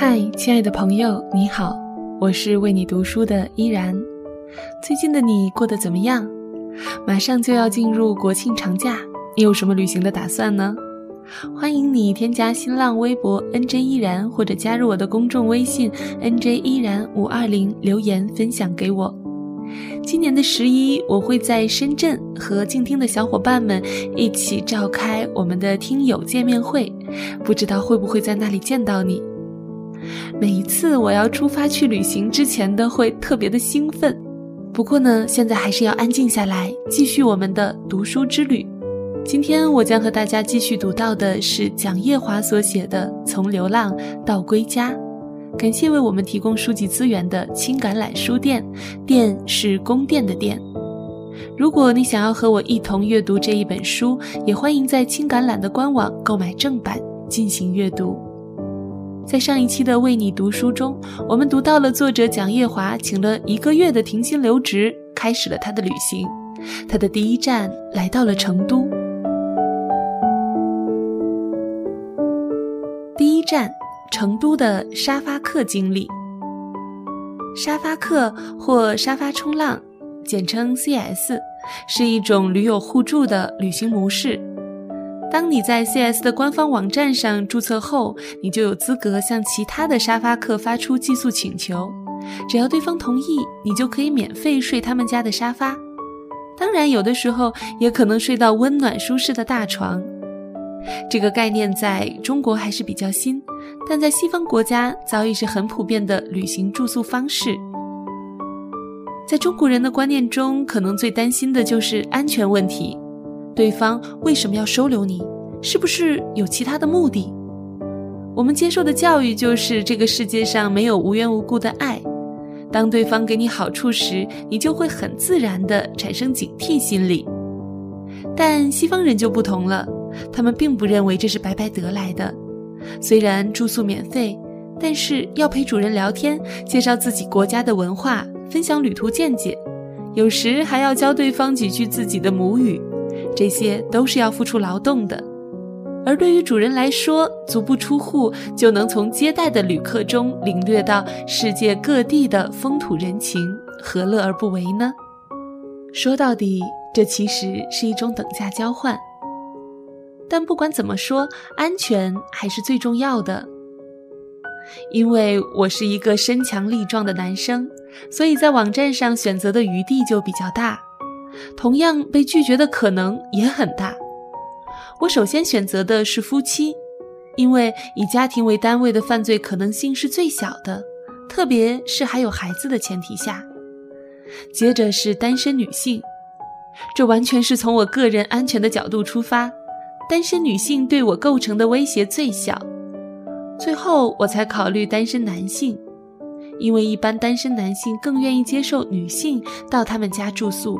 嗨，亲爱的朋友，你好，我是为你读书的依然。最近的你过得怎么样？马上就要进入国庆长假，你有什么旅行的打算呢？欢迎你添加新浪微博 nj 依然，或者加入我的公众微信 nj 依然五二零留言分享给我。今年的十一，我会在深圳和静听的小伙伴们一起召开我们的听友见面会，不知道会不会在那里见到你。每一次我要出发去旅行之前，都会特别的兴奋。不过呢，现在还是要安静下来，继续我们的读书之旅。今天我将和大家继续读到的是蒋叶华所写的《从流浪到归家》。感谢为我们提供书籍资源的青橄榄书店，店是宫殿的店。如果你想要和我一同阅读这一本书，也欢迎在青橄榄的官网购买正版进行阅读。在上一期的为你读书中，我们读到了作者蒋叶华请了一个月的停薪留职，开始了他的旅行。他的第一站来到了成都。第一站，成都的沙发客经历。沙发客或沙发冲浪，简称 CS，是一种驴友互助的旅行模式。当你在 CS 的官方网站上注册后，你就有资格向其他的沙发客发出寄宿请求，只要对方同意，你就可以免费睡他们家的沙发。当然，有的时候也可能睡到温暖舒适的大床。这个概念在中国还是比较新，但在西方国家早已是很普遍的旅行住宿方式。在中国人的观念中，可能最担心的就是安全问题。对方为什么要收留你？是不是有其他的目的？我们接受的教育就是这个世界上没有无缘无故的爱。当对方给你好处时，你就会很自然地产生警惕心理。但西方人就不同了，他们并不认为这是白白得来的。虽然住宿免费，但是要陪主人聊天，介绍自己国家的文化，分享旅途见解，有时还要教对方几句自己的母语。这些都是要付出劳动的，而对于主人来说，足不出户就能从接待的旅客中领略到世界各地的风土人情，何乐而不为呢？说到底，这其实是一种等价交换。但不管怎么说，安全还是最重要的。因为我是一个身强力壮的男生，所以在网站上选择的余地就比较大。同样被拒绝的可能也很大。我首先选择的是夫妻，因为以家庭为单位的犯罪可能性是最小的，特别是还有孩子的前提下。接着是单身女性，这完全是从我个人安全的角度出发，单身女性对我构成的威胁最小。最后我才考虑单身男性，因为一般单身男性更愿意接受女性到他们家住宿。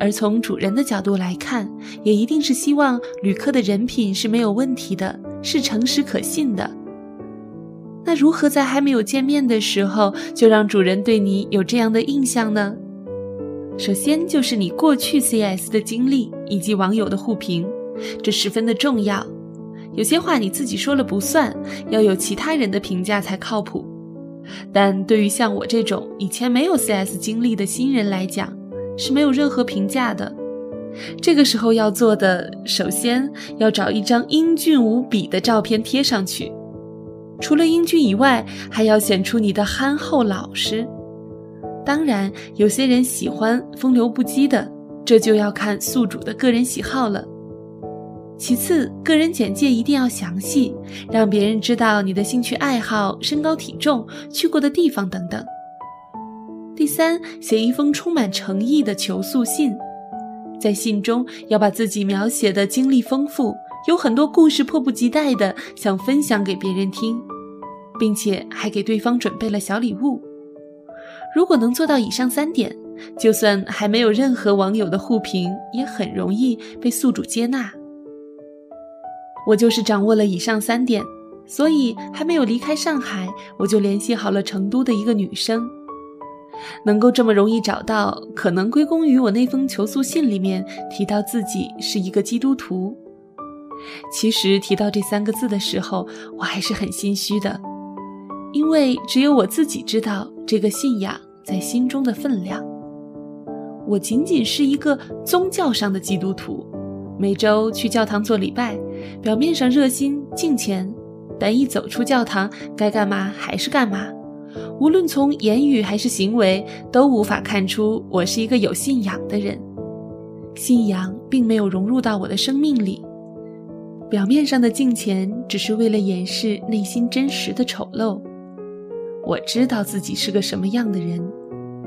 而从主人的角度来看，也一定是希望旅客的人品是没有问题的，是诚实可信的。那如何在还没有见面的时候就让主人对你有这样的印象呢？首先就是你过去 CS 的经历以及网友的互评，这十分的重要。有些话你自己说了不算，要有其他人的评价才靠谱。但对于像我这种以前没有 CS 经历的新人来讲，是没有任何评价的。这个时候要做的，首先要找一张英俊无比的照片贴上去。除了英俊以外，还要显出你的憨厚老实。当然，有些人喜欢风流不羁的，这就要看宿主的个人喜好了。其次，个人简介一定要详细，让别人知道你的兴趣爱好、身高体重、去过的地方等等。第三，写一封充满诚意的求诉信，在信中要把自己描写的经历丰富，有很多故事，迫不及待的想分享给别人听，并且还给对方准备了小礼物。如果能做到以上三点，就算还没有任何网友的互评，也很容易被宿主接纳。我就是掌握了以上三点，所以还没有离开上海，我就联系好了成都的一个女生。能够这么容易找到，可能归功于我那封求诉信里面提到自己是一个基督徒。其实提到这三个字的时候，我还是很心虚的，因为只有我自己知道这个信仰在心中的分量。我仅仅是一个宗教上的基督徒，每周去教堂做礼拜，表面上热心敬虔，但一走出教堂，该干嘛还是干嘛。无论从言语还是行为，都无法看出我是一个有信仰的人。信仰并没有融入到我的生命里。表面上的敬虔，只是为了掩饰内心真实的丑陋。我知道自己是个什么样的人，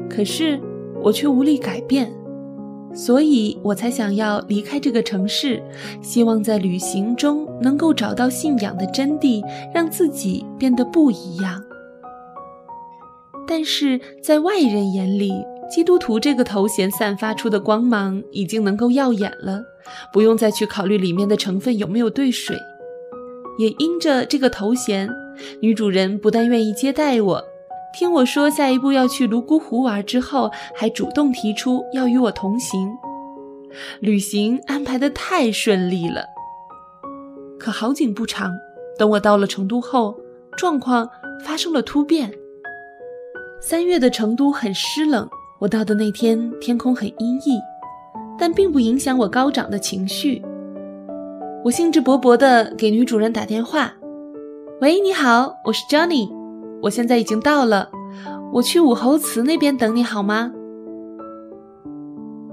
可是我却无力改变，所以我才想要离开这个城市，希望在旅行中能够找到信仰的真谛，让自己变得不一样。但是在外人眼里，基督徒这个头衔散发出的光芒已经能够耀眼了，不用再去考虑里面的成分有没有兑水。也因着这个头衔，女主人不但愿意接待我，听我说下一步要去泸沽湖玩之后，还主动提出要与我同行。旅行安排的太顺利了。可好景不长，等我到了成都后，状况发生了突变。三月的成都很湿冷。我到的那天，天空很阴翳，但并不影响我高涨的情绪。我兴致勃勃地给女主人打电话：“喂，你好，我是 Johnny，我现在已经到了，我去武侯祠那边等你好吗？”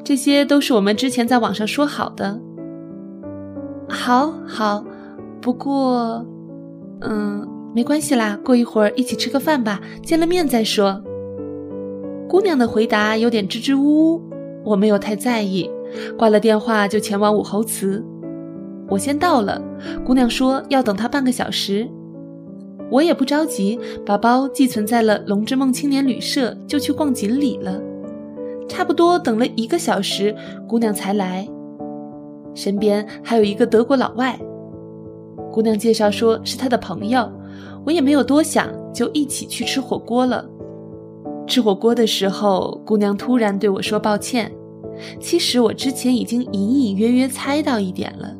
这些都是我们之前在网上说好的。好，好，不过，嗯，没关系啦，过一会儿一起吃个饭吧，见了面再说。姑娘的回答有点支支吾吾，我没有太在意，挂了电话就前往武侯祠。我先到了，姑娘说要等她半个小时，我也不着急，把包寄存在了龙之梦青年旅社，就去逛锦里了。差不多等了一个小时，姑娘才来，身边还有一个德国老外。姑娘介绍说是她的朋友，我也没有多想，就一起去吃火锅了。吃火锅的时候，姑娘突然对我说：“抱歉。”其实我之前已经隐隐约约猜到一点了。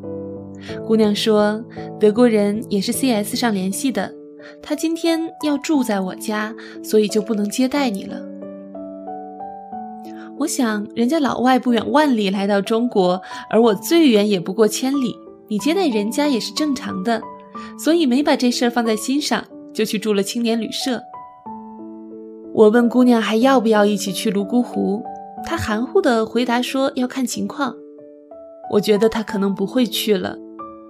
姑娘说：“德国人也是 CS 上联系的，他今天要住在我家，所以就不能接待你了。”我想，人家老外不远万里来到中国，而我最远也不过千里，你接待人家也是正常的，所以没把这事儿放在心上，就去住了青年旅社。我问姑娘还要不要一起去泸沽湖，她含糊的回答说要看情况。我觉得她可能不会去了，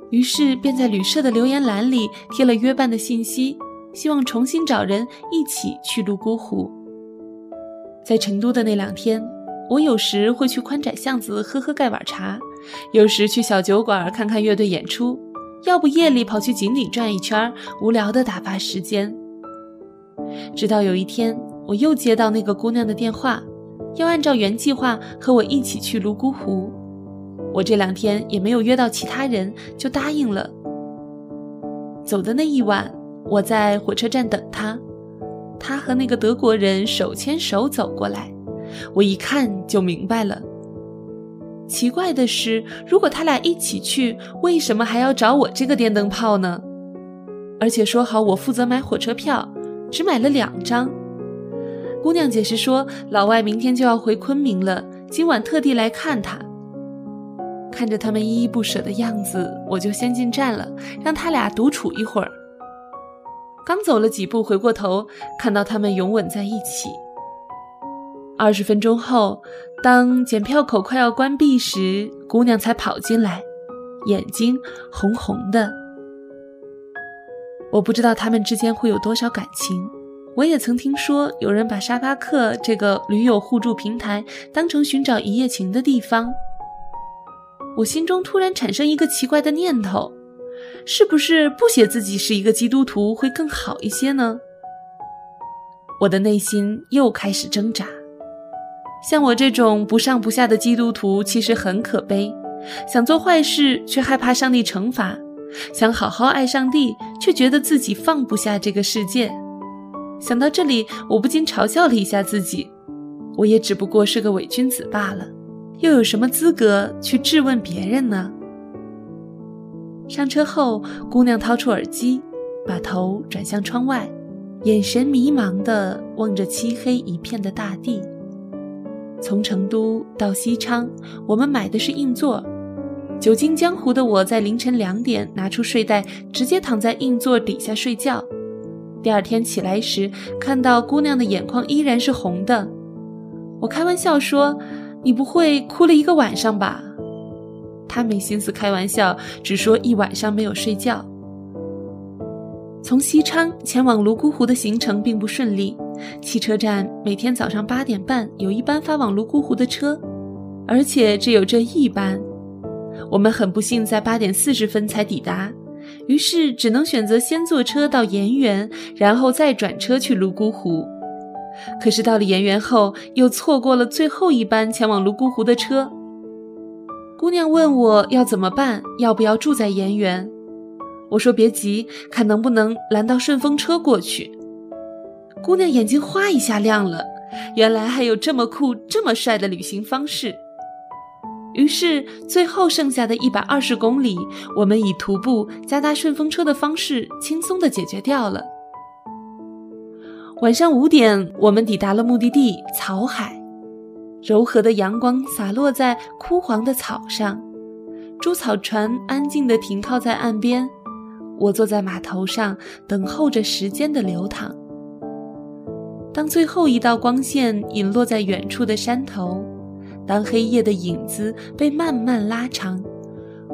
于是便在旅社的留言栏里贴了约伴的信息，希望重新找人一起去泸沽湖。在成都的那两天，我有时会去宽窄巷子喝喝盖碗茶，有时去小酒馆看看乐队演出，要不夜里跑去锦里转一圈，无聊的打发时间。直到有一天。我又接到那个姑娘的电话，要按照原计划和我一起去泸沽湖。我这两天也没有约到其他人，就答应了。走的那一晚，我在火车站等她，她和那个德国人手牵手走过来，我一看就明白了。奇怪的是，如果他俩一起去，为什么还要找我这个电灯泡呢？而且说好我负责买火车票，只买了两张。姑娘解释说，老外明天就要回昆明了，今晚特地来看他。看着他们依依不舍的样子，我就先进站了，让他俩独处一会儿。刚走了几步，回过头看到他们拥吻在一起。二十分钟后，当检票口快要关闭时，姑娘才跑进来，眼睛红红的。我不知道他们之间会有多少感情。我也曾听说有人把沙发客这个驴友互助平台当成寻找一夜情的地方。我心中突然产生一个奇怪的念头：是不是不写自己是一个基督徒会更好一些呢？我的内心又开始挣扎。像我这种不上不下的基督徒其实很可悲，想做坏事却害怕上帝惩罚，想好好爱上帝却觉得自己放不下这个世界。想到这里，我不禁嘲笑了一下自己。我也只不过是个伪君子罢了，又有什么资格去质问别人呢？上车后，姑娘掏出耳机，把头转向窗外，眼神迷茫地望着漆黑一片的大地。从成都到西昌，我们买的是硬座。久经江湖的我在凌晨两点拿出睡袋，直接躺在硬座底下睡觉。第二天起来时，看到姑娘的眼眶依然是红的。我开玩笑说：“你不会哭了一个晚上吧？”她没心思开玩笑，只说一晚上没有睡觉。从西昌前往泸沽湖的行程并不顺利。汽车站每天早上八点半有一班发往泸沽湖的车，而且只有这一班。我们很不幸在八点四十分才抵达。于是只能选择先坐车到盐源，然后再转车去泸沽湖。可是到了盐源后，又错过了最后一班前往泸沽湖的车。姑娘问我要怎么办，要不要住在盐源？我说别急，看能不能拦到顺风车过去。姑娘眼睛哗一下亮了，原来还有这么酷、这么帅的旅行方式。于是，最后剩下的一百二十公里，我们以徒步加搭顺风车的方式轻松地解决掉了。晚上五点，我们抵达了目的地草海，柔和的阳光洒落在枯黄的草上，猪草船安静地停靠在岸边，我坐在码头上等候着时间的流淌。当最后一道光线隐落在远处的山头。当黑夜的影子被慢慢拉长，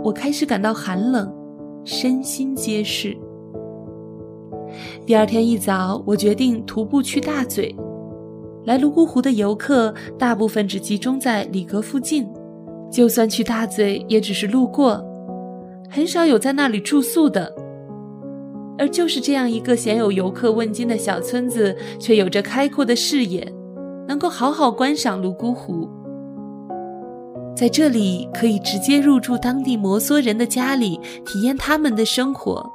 我开始感到寒冷，身心皆是。第二天一早，我决定徒步去大嘴。来泸沽湖的游客大部分只集中在里格附近，就算去大嘴，也只是路过，很少有在那里住宿的。而就是这样一个鲜有游客问津的小村子，却有着开阔的视野，能够好好观赏泸沽湖。在这里可以直接入住当地摩梭人的家里，体验他们的生活。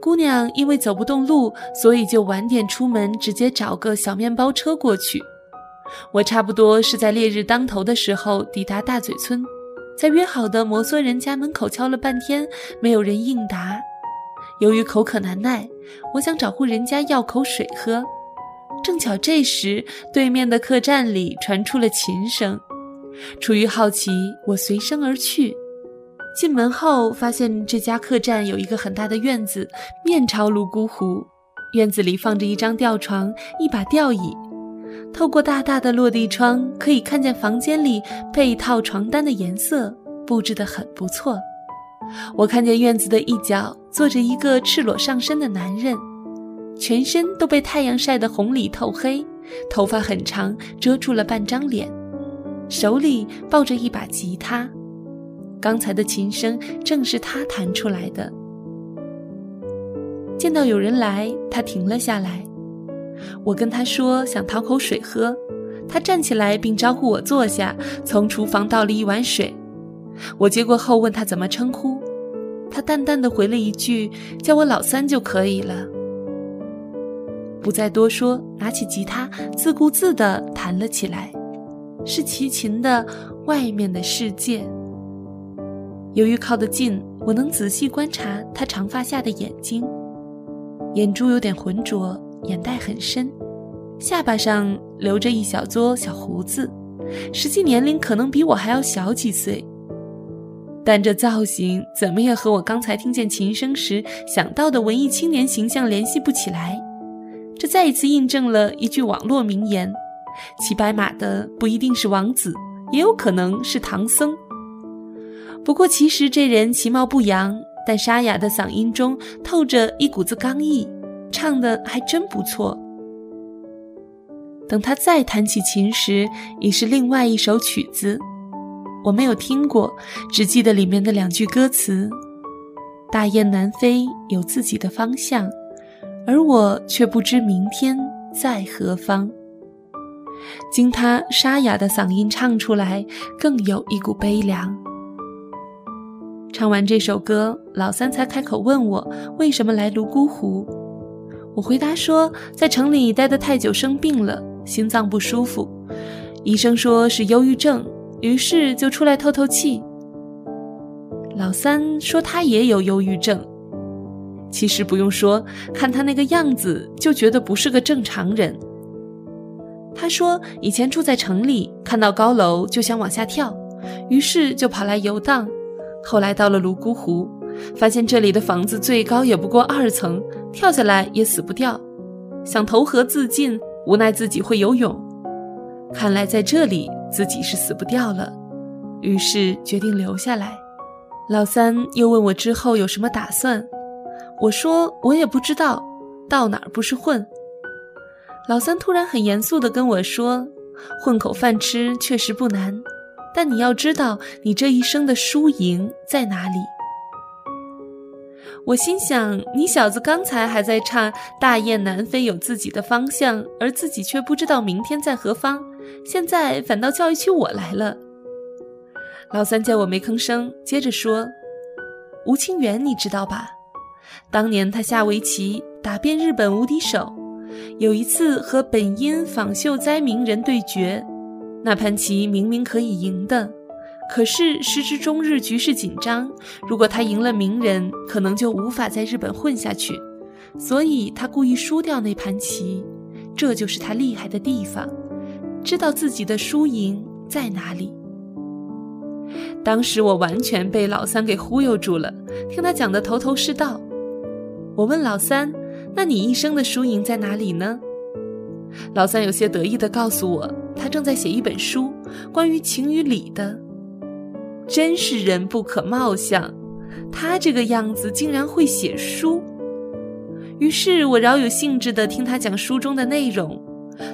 姑娘因为走不动路，所以就晚点出门，直接找个小面包车过去。我差不多是在烈日当头的时候抵达大嘴村，在约好的摩梭人家门口敲了半天，没有人应答。由于口渴难耐，我想找户人家要口水喝。正巧这时，对面的客栈里传出了琴声。出于好奇，我随声而去。进门后，发现这家客栈有一个很大的院子，面朝泸沽湖。院子里放着一张吊床，一把吊椅。透过大大的落地窗，可以看见房间里被套床单的颜色布置得很不错。我看见院子的一角坐着一个赤裸上身的男人，全身都被太阳晒得红里透黑，头发很长，遮住了半张脸。手里抱着一把吉他，刚才的琴声正是他弹出来的。见到有人来，他停了下来。我跟他说想讨口水喝，他站起来并招呼我坐下，从厨房倒了一碗水。我接过后问他怎么称呼，他淡淡的回了一句：“叫我老三就可以了。”不再多说，拿起吉他自顾自地弹了起来。是齐秦的《外面的世界》。由于靠得近，我能仔细观察他长发下的眼睛，眼珠有点浑浊，眼袋很深，下巴上留着一小撮小胡子，实际年龄可能比我还要小几岁。但这造型怎么也和我刚才听见琴声时想到的文艺青年形象联系不起来，这再一次印证了一句网络名言。骑白马的不一定是王子，也有可能是唐僧。不过，其实这人其貌不扬，但沙哑的嗓音中透着一股子刚毅，唱的还真不错。等他再弹起琴时，已是另外一首曲子，我没有听过，只记得里面的两句歌词：“大雁南飞有自己的方向，而我却不知明天在何方。”经他沙哑的嗓音唱出来，更有一股悲凉。唱完这首歌，老三才开口问我为什么来泸沽湖。我回答说，在城里待得太久，生病了，心脏不舒服，医生说是忧郁症，于是就出来透透气。老三说他也有忧郁症。其实不用说，看他那个样子就觉得不是个正常人。他说以前住在城里，看到高楼就想往下跳，于是就跑来游荡。后来到了泸沽湖，发现这里的房子最高也不过二层，跳下来也死不掉。想投河自尽，无奈自己会游泳，看来在这里自己是死不掉了，于是决定留下来。老三又问我之后有什么打算，我说我也不知道，到哪儿不是混。老三突然很严肃地跟我说：“混口饭吃确实不难，但你要知道你这一生的输赢在哪里。”我心想：“你小子刚才还在唱‘大雁南飞有自己的方向’，而自己却不知道明天在何方，现在反倒教育起我来了。”老三见我没吭声，接着说：“吴清源你知道吧？当年他下围棋打遍日本无敌手。”有一次和本因仿秀哉名人对决，那盘棋明明可以赢的，可是时值中日局势紧张，如果他赢了名人，可能就无法在日本混下去，所以他故意输掉那盘棋，这就是他厉害的地方，知道自己的输赢在哪里。当时我完全被老三给忽悠住了，听他讲的头头是道。我问老三。那你一生的输赢在哪里呢？老三有些得意地告诉我，他正在写一本书，关于情与理的。真是人不可貌相，他这个样子竟然会写书。于是我饶有兴致地听他讲书中的内容。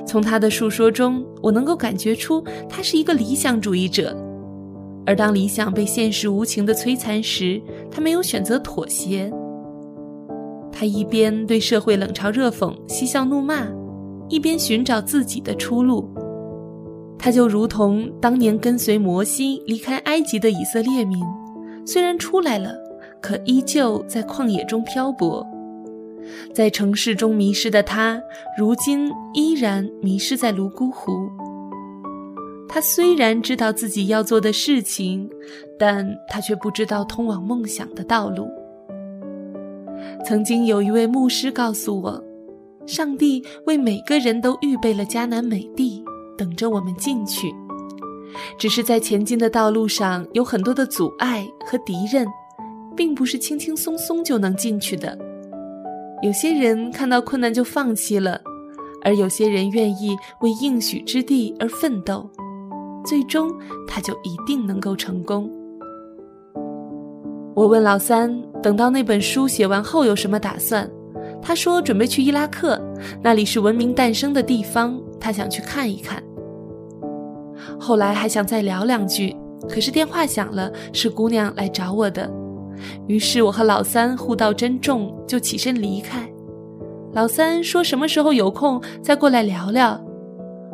从他的述说中，我能够感觉出他是一个理想主义者，而当理想被现实无情的摧残时，他没有选择妥协。他一边对社会冷嘲热讽、嬉笑怒骂，一边寻找自己的出路。他就如同当年跟随摩西离开埃及的以色列民，虽然出来了，可依旧在旷野中漂泊。在城市中迷失的他，如今依然迷失在泸沽湖。他虽然知道自己要做的事情，但他却不知道通往梦想的道路。曾经有一位牧师告诉我，上帝为每个人都预备了迦南美地，等着我们进去。只是在前进的道路上有很多的阻碍和敌人，并不是轻轻松松就能进去的。有些人看到困难就放弃了，而有些人愿意为应许之地而奋斗，最终他就一定能够成功。我问老三，等到那本书写完后有什么打算？他说准备去伊拉克，那里是文明诞生的地方，他想去看一看。后来还想再聊两句，可是电话响了，是姑娘来找我的。于是我和老三互道珍重，就起身离开。老三说什么时候有空再过来聊聊。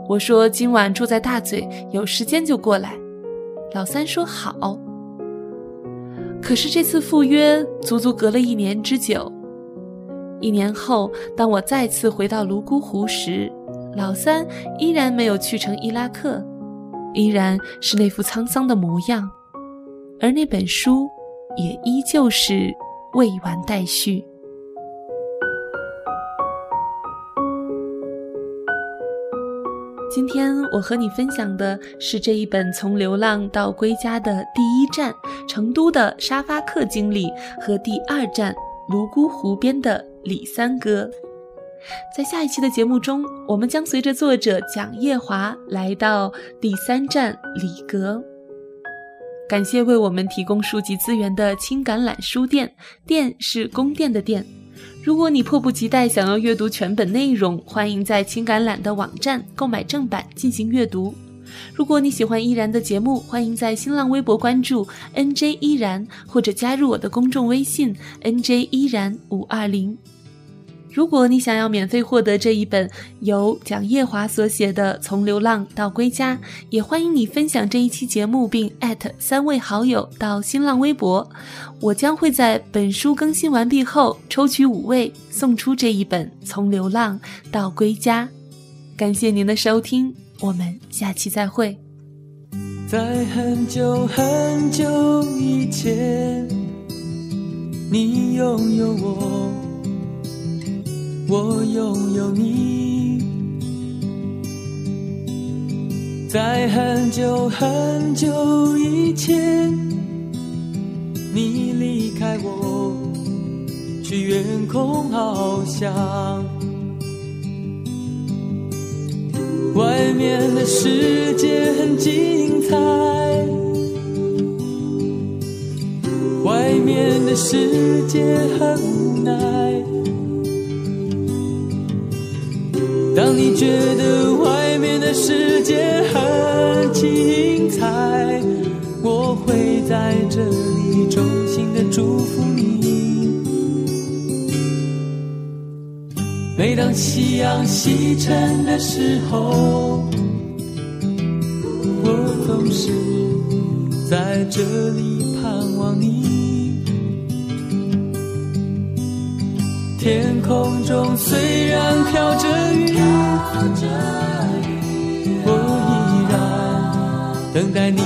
我说今晚住在大嘴，有时间就过来。老三说好。可是这次赴约足足隔了一年之久。一年后，当我再次回到泸沽湖时，老三依然没有去成伊拉克，依然是那副沧桑的模样，而那本书也依旧是未完待续。今天我和你分享的是这一本从流浪到归家的第一站成都的沙发客经历和第二站泸沽湖边的李三哥。在下一期的节目中，我们将随着作者蒋叶华来到第三站李阁。感谢为我们提供书籍资源的青橄榄书店，店是宫殿的店。如果你迫不及待想要阅读全本内容，欢迎在青橄榄的网站购买正版进行阅读。如果你喜欢依然的节目，欢迎在新浪微博关注 NJ 依然，或者加入我的公众微信 NJ 依然五二零。如果你想要免费获得这一本由蒋叶华所写的《从流浪到归家》，也欢迎你分享这一期节目，并艾特三位好友到新浪微博，我将会在本书更新完毕后抽取五位送出这一本《从流浪到归家》。感谢您的收听，我们下期再会。在很久很久以前，你拥有我，我拥有你。在很久很久以前，你离开我，去远空翱翔。外面的世界很精彩，外面的世界很当你觉得外面的世界很精彩，我会在这里衷心的祝福你。每当夕阳西沉的时候，我总是在这里盼望你。天空中虽然飘着雨，我依然等待你。